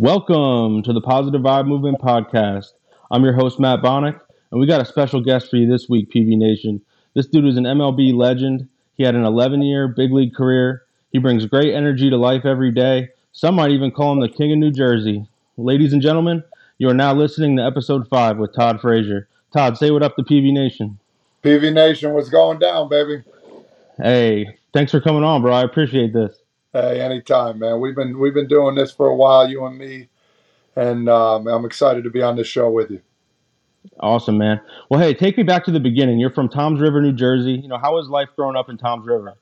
Welcome to the Positive Vibe Movement Podcast. I'm your host, Matt Bonick, and we got a special guest for you this week, PV Nation. This dude is an MLB legend. He had an 11 year big league career. He brings great energy to life every day. Some might even call him the King of New Jersey. Ladies and gentlemen, you are now listening to episode 5 with Todd Frazier. Todd, say what up to PV Nation. PV Nation, what's going down, baby? Hey, thanks for coming on, bro. I appreciate this. Hey, anytime, man. We've been we've been doing this for a while, you and me, and um, I'm excited to be on this show with you. Awesome, man. Well, hey, take me back to the beginning. You're from Toms River, New Jersey. You know, how was life growing up in Toms River?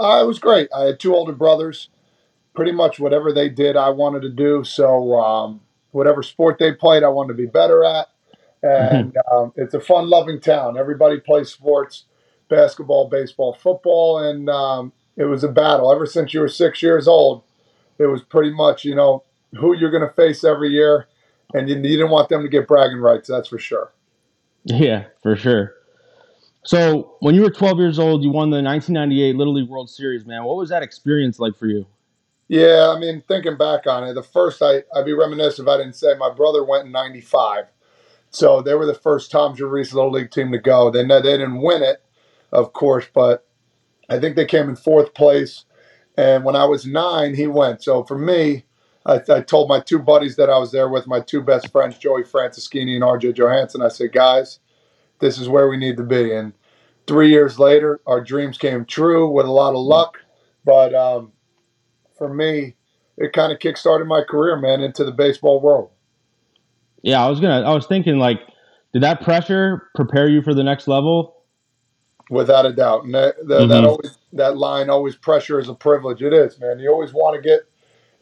Uh, it was great. I had two older brothers. Pretty much whatever they did, I wanted to do. So um, whatever sport they played, I wanted to be better at. And um, it's a fun-loving town. Everybody plays sports: basketball, baseball, football, and um, it was a battle ever since you were six years old. It was pretty much, you know, who you're going to face every year, and you, you didn't want them to get bragging rights. That's for sure. Yeah, for sure. So, when you were 12 years old, you won the 1998 Little League World Series, man. What was that experience like for you? Yeah, I mean, thinking back on it, the first I, I'd be reminiscent if I didn't say my brother went in '95, so they were the first River East Little League team to go. They they didn't win it, of course, but I think they came in fourth place. And when I was nine, he went. So for me, I, I told my two buddies that I was there with, my two best friends, Joey Franceschini and RJ Johansson. I said, guys, this is where we need to be. And three years later, our dreams came true with a lot of luck. But um, for me, it kind of kickstarted my career, man, into the baseball world. Yeah, I was gonna. I was thinking, like, did that pressure prepare you for the next level? Without a doubt. And that that, Mm-hmm. that always that line always pressure is a privilege. It is, man. You always want to get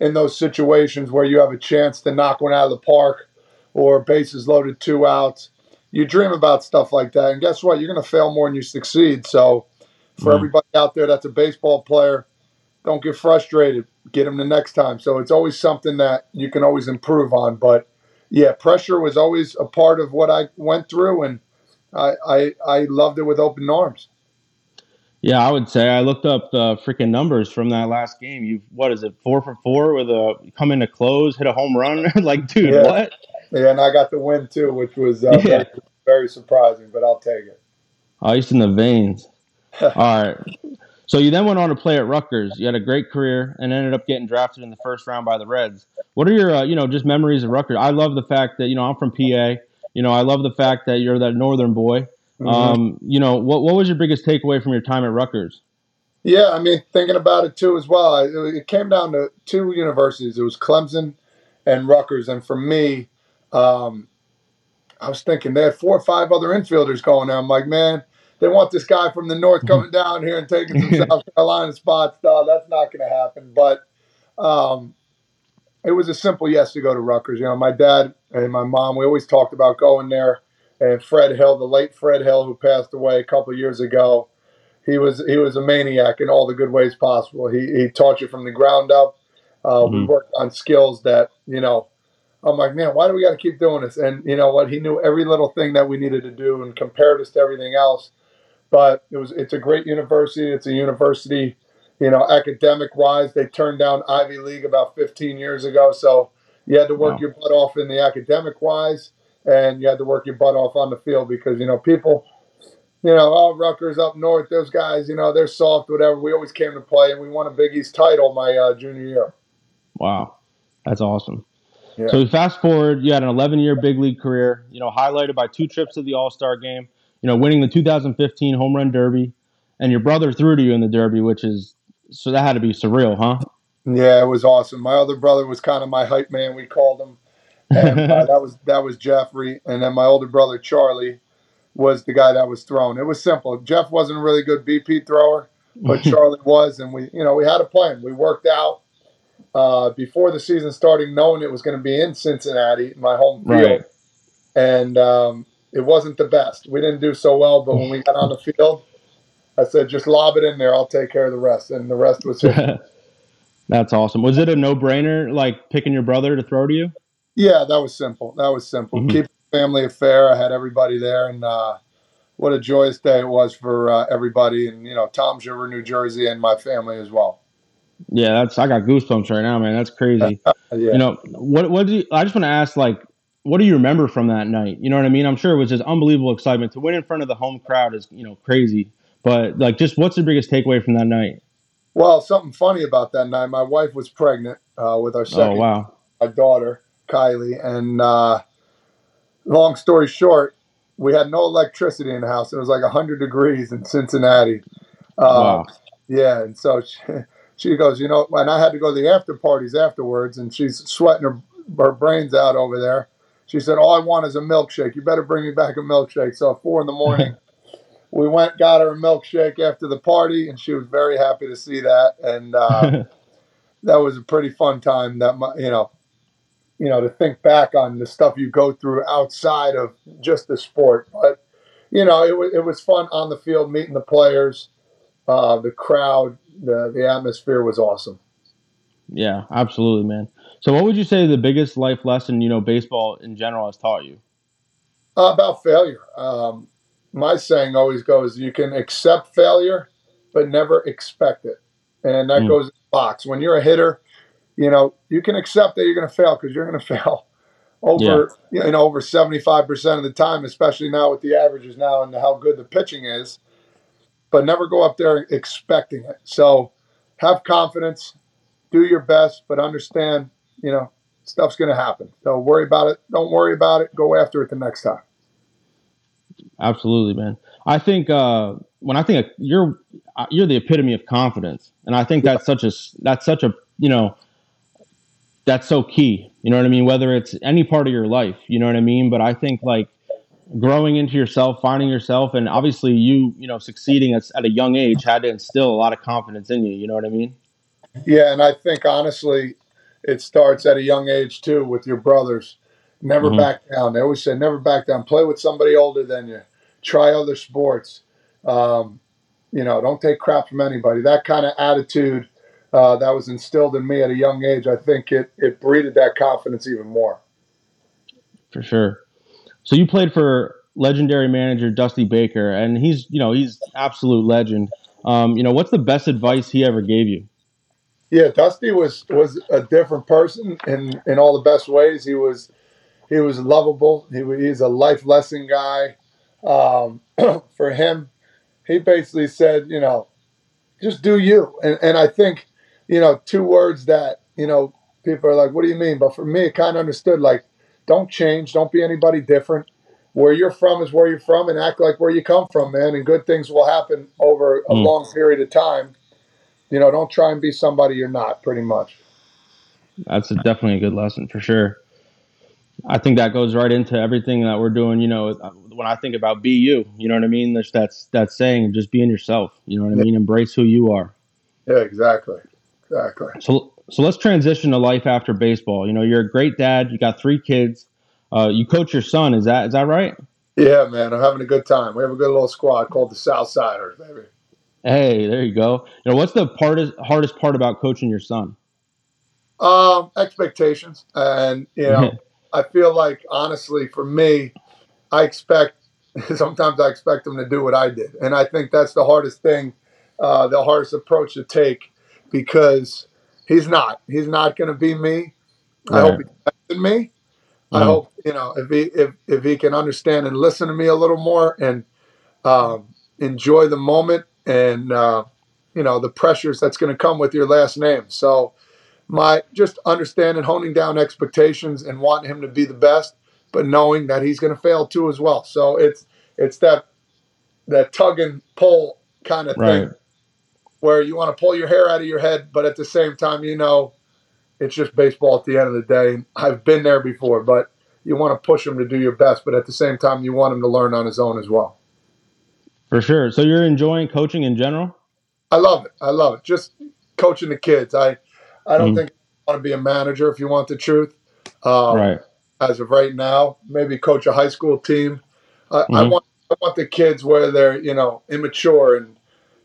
in those situations where you have a chance to knock one out of the park or bases loaded, two outs. You dream about stuff like that, and guess what? You're going to fail more than you succeed. So, for Mhm. everybody out there that's a baseball player, don't get frustrated. Get them the next time. So it's always something that you can always improve on. But yeah, pressure was always a part of what I went through, and I I, I loved it with open arms. Yeah, I would say I looked up the freaking numbers from that last game. You, what is it, four for four with a come into close, hit a home run? like, dude, Yeah. what? Yeah, and I got the win too, which was uh, Yeah. very, very surprising, but I'll take it. Ice in the veins. All right. So you then went on to play at Rutgers. You had a great career and ended up getting drafted in the first round by the Reds. What are your, uh, you know, just memories of Rutgers? I love the fact that you know I'm from PA. You know, I love the fact that you're that northern boy. Mhm. Um, you know, what what was your biggest takeaway from your time at Rutgers? yeah, I mean, thinking about it too as well, it, it came down to two universities. It was Clemson and Rutgers, and for me, um, I was thinking they had four or five other infielders going there. I'm like, man, they want this guy from the north coming down here and taking some South Carolina spots. No, that's not going to happen. But um, it was a simple yes to go to Rutgers. You know, my dad and my mom, we always talked about going there. And Fred Hill, the late Fred Hill, who passed away a couple of years ago, he was he was a maniac in all the good ways possible. He he taught you from the ground up. Uh, We Mhm. worked on skills that you know. I'm like, man, why do we got to keep doing this? And you know what? He knew every little thing that we needed to do and compared us to everything else. But it was it's a great university. It's a university, you know, academic wise. They turned down Ivy League about 15 years ago, so you had to work Wow. your butt off in the academic wise, and you had to work your butt off on the field because you know people, you know, oh Rutgers up north, those guys, you know, they're soft, whatever. We always came to play, and we won a Big East title my uh, junior year. Wow, that's awesome. Yeah. So fast forward, you had an 11 year big league career, you know, highlighted by two trips to the All Star game, you know, winning the 2015 home run derby, and your brother threw to you in the derby, which is so that had to be surreal, huh? Yeah, it was awesome. My other brother was kind of my hype man. We called him, and uh, that was that was Jeffrey. And then my older brother Charlie was the guy that was thrown. It was simple. Jeff wasn't a really good BP thrower, but Charlie was, and we you know we had a plan. We worked out uh, before the season starting, knowing it was going to be in Cincinnati, my home field, Right. and um, it wasn't the best. We didn't do so well, but when we got on the field. I said, just lob it in there. I'll take care of the rest. And the rest was history. That's awesome. Was it a no brainer, like picking your brother to throw to you? Yeah, that was simple. That was simple. Mhm. Keep family affair. I had everybody there, and uh, what a joyous day it was for uh, everybody, and you know, Toms River, New Jersey, and my family as well. Yeah, that's I got goosebumps right now, man. That's crazy. yeah. You know what? What do you? I just want to ask, like, what do you remember from that night? You know what I mean? I'm sure it was just unbelievable excitement to win in front of the home crowd is you know crazy, but like, just what's the biggest takeaway from that night? Well, something funny about that night. My wife was pregnant uh, with our Oh second, wow, my daughter Kylie, and uh, long story short, we had no electricity in the house. It was like hundred degrees in Cincinnati. Uh, wow, Yeah, and so she, she goes, you know, and I had to go to the after parties afterwards, and she's sweating her, her brains out over there. She said, "All I want is a milkshake. You better bring me back a milkshake." So at four in the morning, we went, got her a milkshake after the party, and she was very happy to see that, and uh, that was a pretty fun time. That you know, you know, to think back on the stuff you go through outside of just the sport, but you know, it was it was fun on the field, meeting the players, uh, the crowd, the the atmosphere was awesome. yeah, absolutely, man. So, what would you say the biggest life lesson you know baseball in general has taught you? Uh, about failure, um, my saying always goes: you can accept failure, but never expect it, and that Mm. goes in the box. When you're a hitter, you know you can accept that you're going to fail because you're going to fail over you know over 75 percent of the time, especially now with the averages now and how good the pitching is. But never go up there expecting it. So have confidence, do your best, but understand, you know, stuff's going to happen. Don't worry about it. Don't worry about it. Go after it the next time. Absolutely, man. I think uh, when I think of, you're uh, you're the epitome of confidence, and I think that's such a that's such a you know that's so key. You know what I mean? Whether it's any part of your life, you know what I mean. But I think like growing into yourself, finding yourself, and obviously you you know succeeding at, at a young age had to instill a lot of confidence in you. You know what I mean? Yeah, and I think honestly, it starts at a young age too with your brothers. Never Mhm. back down. They always say never back down. Play with somebody older than you. Try other sports. Um, you know, don't take crap from anybody. That kind of attitude uh, that was instilled in me at a young age, I think it it breeded that confidence even more. For sure. So you played for legendary manager Dusty Baker, and he's you know he's absolute legend. Um, you know what's the best advice he ever gave you? Yeah, Dusty was was a different person in in all the best ways. He was he was lovable. He was, he's a life lesson guy. Um, for him, he basically said, you know, just do you. And and I think, you know, two words that you know people are like, what do you mean? But for me, it kind of understood like, don't change, don't be anybody different. Where you're from is where you're from, and act like where you come from, man. And good things will happen over a Mm. long period of time. You know, don't try and be somebody you're not. Pretty much. That's a, definitely a good lesson for sure. I think that goes right into everything that we're doing. You know, when I think about be you, you know what I mean. There's that's that saying, just being yourself. You know what I mean. Embrace who you are. Yeah, exactly. Exactly. So so let's transition to life after baseball. You know, you're a great dad. You got three kids. Uh, you coach your son. Is that is that right? Yeah, man, I'm having a good time. We have a good little squad called the Southsiders, baby. Hey, there you go. You know, what's the part hardest part about coaching your son? Um, expectations, and you know, I feel like honestly, for me, I expect sometimes I expect them to do what I did, and I think that's the hardest thing, uh, the hardest approach to take, because he's not. He's not going to be me. I hope he's better than me. I Mhm. hope you know if he if if he can understand and listen to me a little more and um, enjoy the moment and uh, you know the pressures that's going to come with your last name. So my just understanding, honing down expectations, and wanting him to be the best, but knowing that he's going to fail too as well. So it's it's that that tug and pull kind of Right. thing where you want to pull your hair out of your head, but at the same time, you know, it's just baseball at the end of the day. I've been there before, but you want to push him to do your best, but at the same time, you want him to learn on his own as well. For sure. So you're enjoying coaching in general? I love it. I love it. Just coaching the kids. I I don't Mhm. think I want to be a manager if you want the truth. Um, right. As of right now, maybe coach a high school team. I, I want I want the kids where they're you know immature and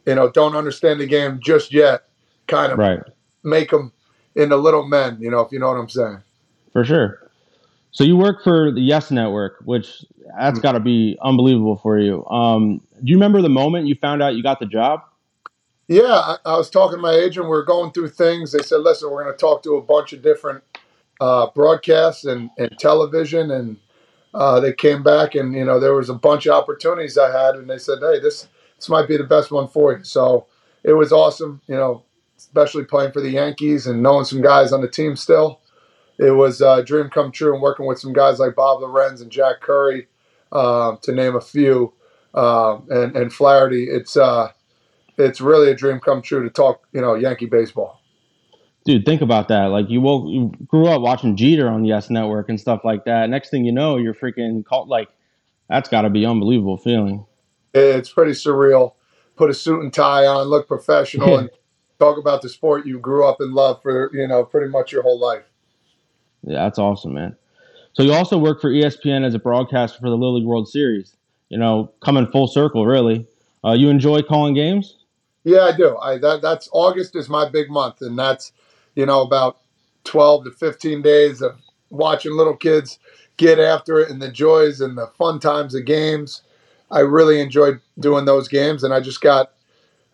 you know don't understand the game just yet. Kind of Right. make them into little men. You know if you know what I'm saying. For sure. So you work for the Yes Network, which that's Mm. got to be unbelievable for you. Um, do you remember the moment you found out you got the job? Yeah, I, I was talking to my agent. We are going through things. They said, "Listen, we're going to talk to a bunch of different uh, broadcasts and, and television." And uh, they came back, and you know, there was a bunch of opportunities I had, and they said, "Hey, this this might be the best one for you." So it was awesome. You know, especially playing for the Yankees and knowing some guys on the team still. It was a dream come true, and working with some guys like Bob Lorenz and Jack Curry, uh, to name a few, uh, and and Flaherty. It's uh, it's really a dream come true to talk, you know, Yankee baseball. Dude, think about that. Like you woke, you grew up watching Jeter on the Yes Network and stuff like that. Next thing you know, you're freaking called. Like that's got to be unbelievable feeling. It's pretty surreal. Put a suit and tie on, look professional, and talk about the sport you grew up and love for you know pretty much your whole life. Yeah, that's awesome, man. So you also work for ESPN as a broadcaster for the Little League World Series. You know, coming full circle, really. Uh, you enjoy calling games? Yeah, I do. I that that's August is my big month, and that's you know about twelve to fifteen days of watching little kids get after it and the joys and the fun times of games. I really enjoyed doing those games, and I just got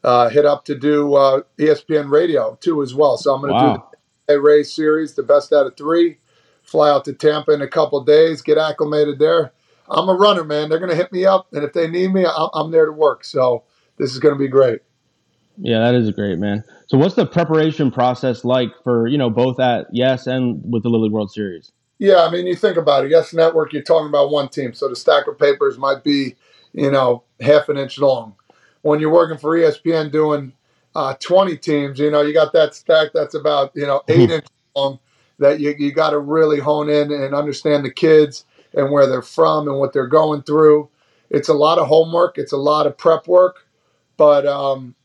uh, hit up to do uh, ESPN Radio too as well. So I'm going to wow. do the Rays series, the best out of three. Fly out to Tampa in a couple days, get acclimated there. I'm a runner, man. They're going to hit me up, and if they need me, I'm there to work. So this is going to be great. Yeah, that is great, man. So, what's the preparation process like for you know both at Yes and with the Lily World Series? Yeah, I mean, you think about it. Yes Network, you're talking about one team, so the stack of papers might be, you know, half an inch long. When you're working for ESPN doing uh, 20 teams, you know, you got that stack that's about you know 8 inches long. That you you got to really hone in and understand the kids and where they're from and what they're going through. It's a lot of homework. It's a lot of prep work, but um,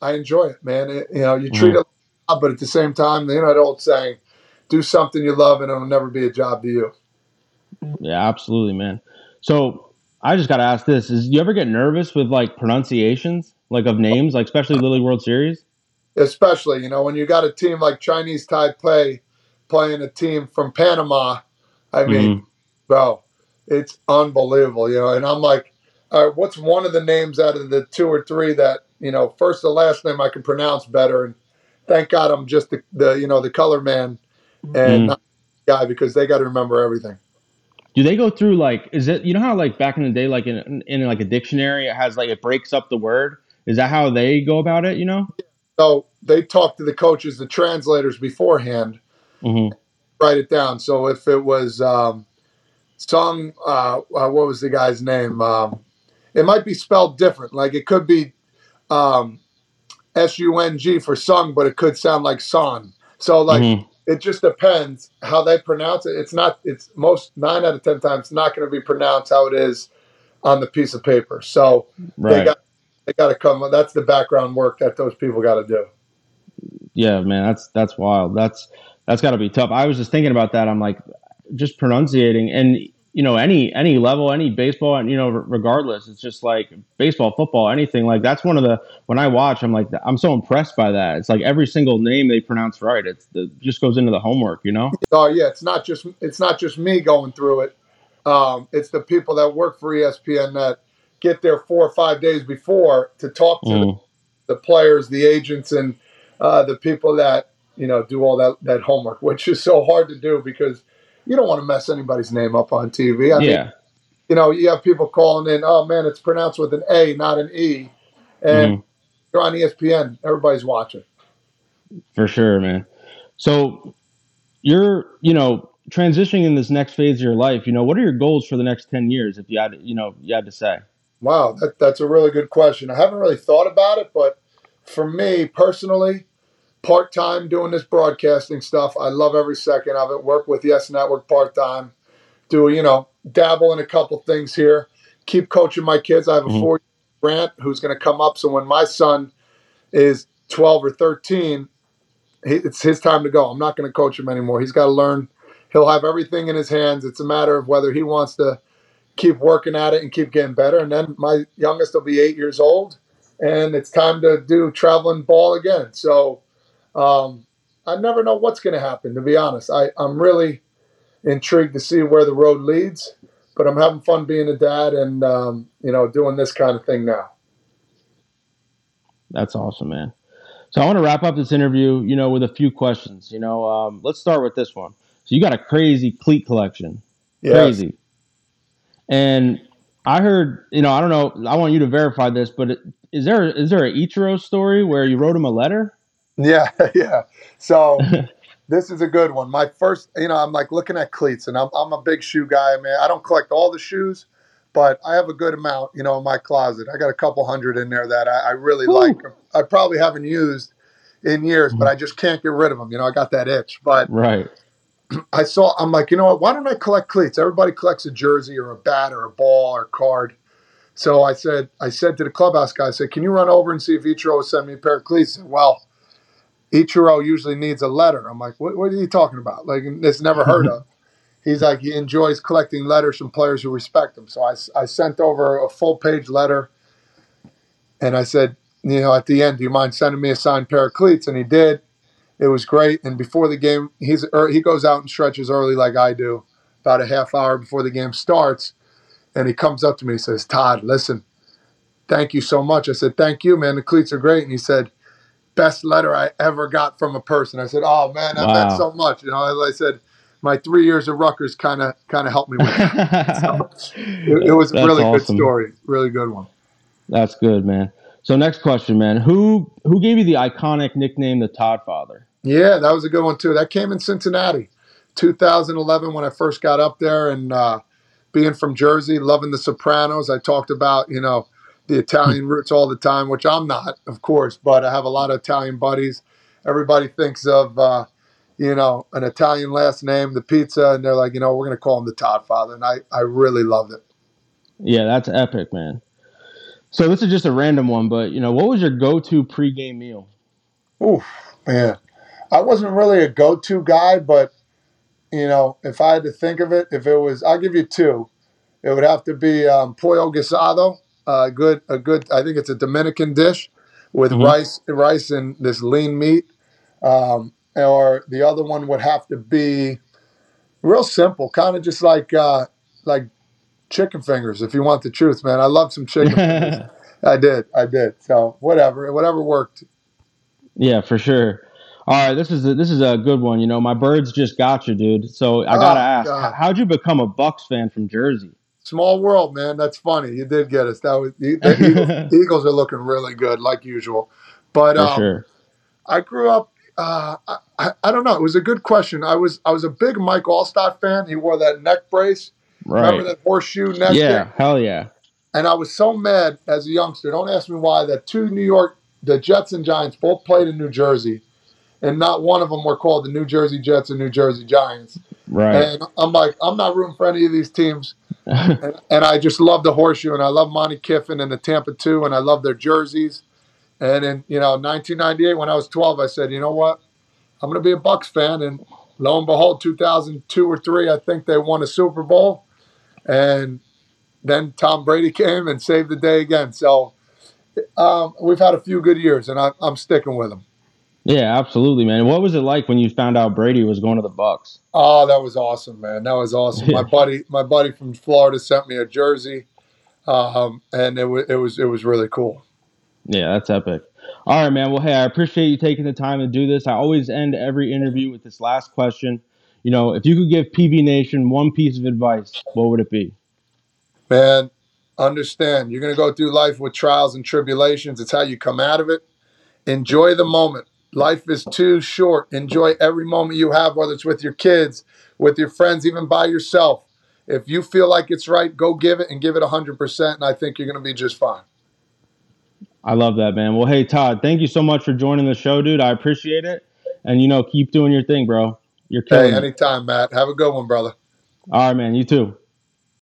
I enjoy it, man. It, you know, you treat mm. it, but at the same time, you know, that old saying, "Do something you love, and it'll never be a job to you." Yeah, absolutely, man. So I just got to ask this: Is you ever get nervous with like pronunciations, like of names, like especially Lily World Series? Especially, you know, when you got a team like Chinese Taipei playing a team from Panama. I mean, mm-hmm. bro, it's unbelievable, you know. And I'm like, right, what's one of the names out of the two or three that you know, first the last name I can pronounce better. And thank God I'm just the, the you know the color man and mm. not guy because they got to remember everything. Do they go through like is it you know how like back in the day like in in like a dictionary it has like it breaks up the word? Is that how they go about it? You know. So they talk to the coaches, the translators beforehand, mm-hmm. write it down. So if it was um, Sung, uh, uh, what was the guy's name? Um, it might be spelled different. Like it could be um, S U N G for sung, but it could sound like son. So like mm-hmm. it just depends how they pronounce it. It's not. It's most nine out of ten times not going to be pronounced how it is on the piece of paper. So right. they got they got to come. That's the background work that those people got to do. Yeah, man, that's that's wild. That's that's got to be tough. I was just thinking about that. I'm like, just pronunciating and you know any any level any baseball and you know regardless it's just like baseball football anything like that's one of the when i watch i'm like i'm so impressed by that. It's like every single name they pronounce right it's the just goes into the homework you know? Oh yeah it's not just it's not just me going through it. Um, it's the people that work for espn that get there four or five days before to talk to mm. the, the, players the agents and uh, the people that you know do all that that homework which is so hard to do because you don't want to mess anybody's name up on TV. I yeah. Think, you know, you have people calling in, oh man, it's pronounced with an A, not an E. And mm-hmm. you're on ESPN, everybody's watching. For sure, man. So you're, you know, transitioning in this next phase of your life, you know, what are your goals for the next 10 years if you had, you know, you had to say? Wow, that, that's a really good question. I haven't really thought about it, but for me personally, part time doing this broadcasting stuff. I love every second of it. Work with Yes Network part time. Do you know dabble in a couple things here. Keep coaching my kids. I have a mm-hmm. four Grant who's going to come up. So when my son is twelve or thirteen, it's his time to go. I'm not going to coach him anymore. He's got to learn. He'll have everything in his hands. It's a matter of whether he wants to keep working at it and keep getting better. And then my youngest will be eight years old, and it's time to do traveling ball again. So um, I never know what's going to happen, to be honest. I, I'm really intrigued to see where the road leads, but I'm having fun being a dad and, um, you know, doing this kind of thing now. That's awesome, man. So I want to wrap up this interview, you know, with a few questions. You know, um, let's start with this one. So you got a crazy cleat collection, Yes. crazy. And I heard, you know, I don't know. I want you to verify this, but it, is there is there a Ichiro story where you wrote him a letter? Yeah, yeah. So this is a good one. My first, you know, I'm like looking at cleats, and I'm I'm a big shoe guy, man. I don't collect all the shoes, but I have a good amount, you know, in my closet. I got a couple hundred in there that I, I really Woo. like. I probably haven't used in years, but mm. I just can't get rid of them. You know, I got that itch. But Right. I saw, I'm like, you know what? Why don't I collect cleats? Everybody collects a jersey or a bat or a ball or a card. So I said, I said to the clubhouse guy, I said, can you run over and see if Ichiro will send me a pair of cleats? Said, well, Ichiro usually needs a letter. I'm like, what, what are you talking about? Like, it's never heard of. He's like, he enjoys collecting letters from players who respect him. So I, I sent over a full page letter and I said, you know, at the end, do you mind sending me a signed pair of cleats? And he did. It was great. And before the game, he's er, he goes out and stretches early like I do, about a half hour before the game starts. And he comes up to me and says, Todd, listen, thank you so much. I said, thank you, man. The cleats are great. And he said, best letter I ever got from a person. I said, oh, man, that meant Wow. so much. You know, as I said, my three years of Rutgers kind of kind of helped me with it. It, it was a really good story. Really good one. That's good, man. So next question, man. Who who gave you the iconic nickname the Todd Father? Yeah, that was a good one too. That came in Cincinnati, 2011 when I first got up there, and uh, being from Jersey, loving The Sopranos. I talked about you know the Italian roots all the time, which I'm not, of course, but I have a lot of Italian buddies. Everybody thinks of uh, you know an Italian last name, the pizza, and they're like, you know, we're gonna call him the Todd Father, and I I really loved it. Yeah, that's epic, man. So this is just a random one, but you know, what was your go-to pregame meal? Oof, man. I wasn't really a go-to guy, but you know, if I had to think of it, if it was, I'll give you two. It would have to be um, pollo guisado, a good, a good. I think it's a Dominican dish with Mhm. rice, rice and this lean meat. Um, or the other one would have to be real simple, kind of just like uh, like chicken fingers. If you want the truth, man, I love some chicken fingers. I did, I did. So whatever, whatever worked. yeah, for sure. All right, this is a, this is a good one. You know, my birds just got you, dude. So I gotta Oh, ask, God. how'd you become a Bucs fan from Jersey? Small world, man. That's funny. You did get us. That was the Eagles, Eagles are looking really good, like usual. But um, sure. I grew up. Uh, I, I, I don't know. It was a good question. I was I was a big Mike Alstott fan. He wore that neck brace. Right. Remember that horseshoe neck Yeah, thing? hell yeah. And I was so mad as a youngster. Don't ask me why. That two New York, the Jets and Giants both played in New Jersey, and not one of them were called the New Jersey Jets and New Jersey Giants. Right. And I'm like, I'm not rooting for any of these teams. And, and I just love the horseshoe, and I love Monte Kiffin and the Tampa two, and I love their jerseys. And in you know 1998, when I was 12, I said, you know what, I'm going to be a Bucs fan. And lo and behold, 2002 or three, I think they won a Super Bowl, and then Tom Brady came and saved the day again. So um, we've had a few good years, and I, I'm sticking with them. Yeah, absolutely, man. What was it like when you found out Brady was going to the Bucs? Oh, that was awesome, man. That was awesome. My buddy, my buddy from Florida sent me a jersey, um, and it was it was it was really cool. Yeah, that's epic. All right, man. Well, hey, I appreciate you taking the time to do this. I always end every interview with this last question. You know, if you could give PV Nation one piece of advice, what would it be? Man, understand you're gonna go through life with trials and tribulations. It's how you come out of it. Enjoy the moment. Life is too short. Enjoy every moment you have, whether it's with your kids, with your friends, even by yourself. If you feel like it's right, go give it and give it 100%, and I think you're going to be just fine. I love that, man. Well, hey, Todd, thank you so much for joining the show, dude. I appreciate it. And, you know, keep doing your thing, bro. You're killing Hey, it. anytime, Matt. Have a good one, brother. All right, man. You too.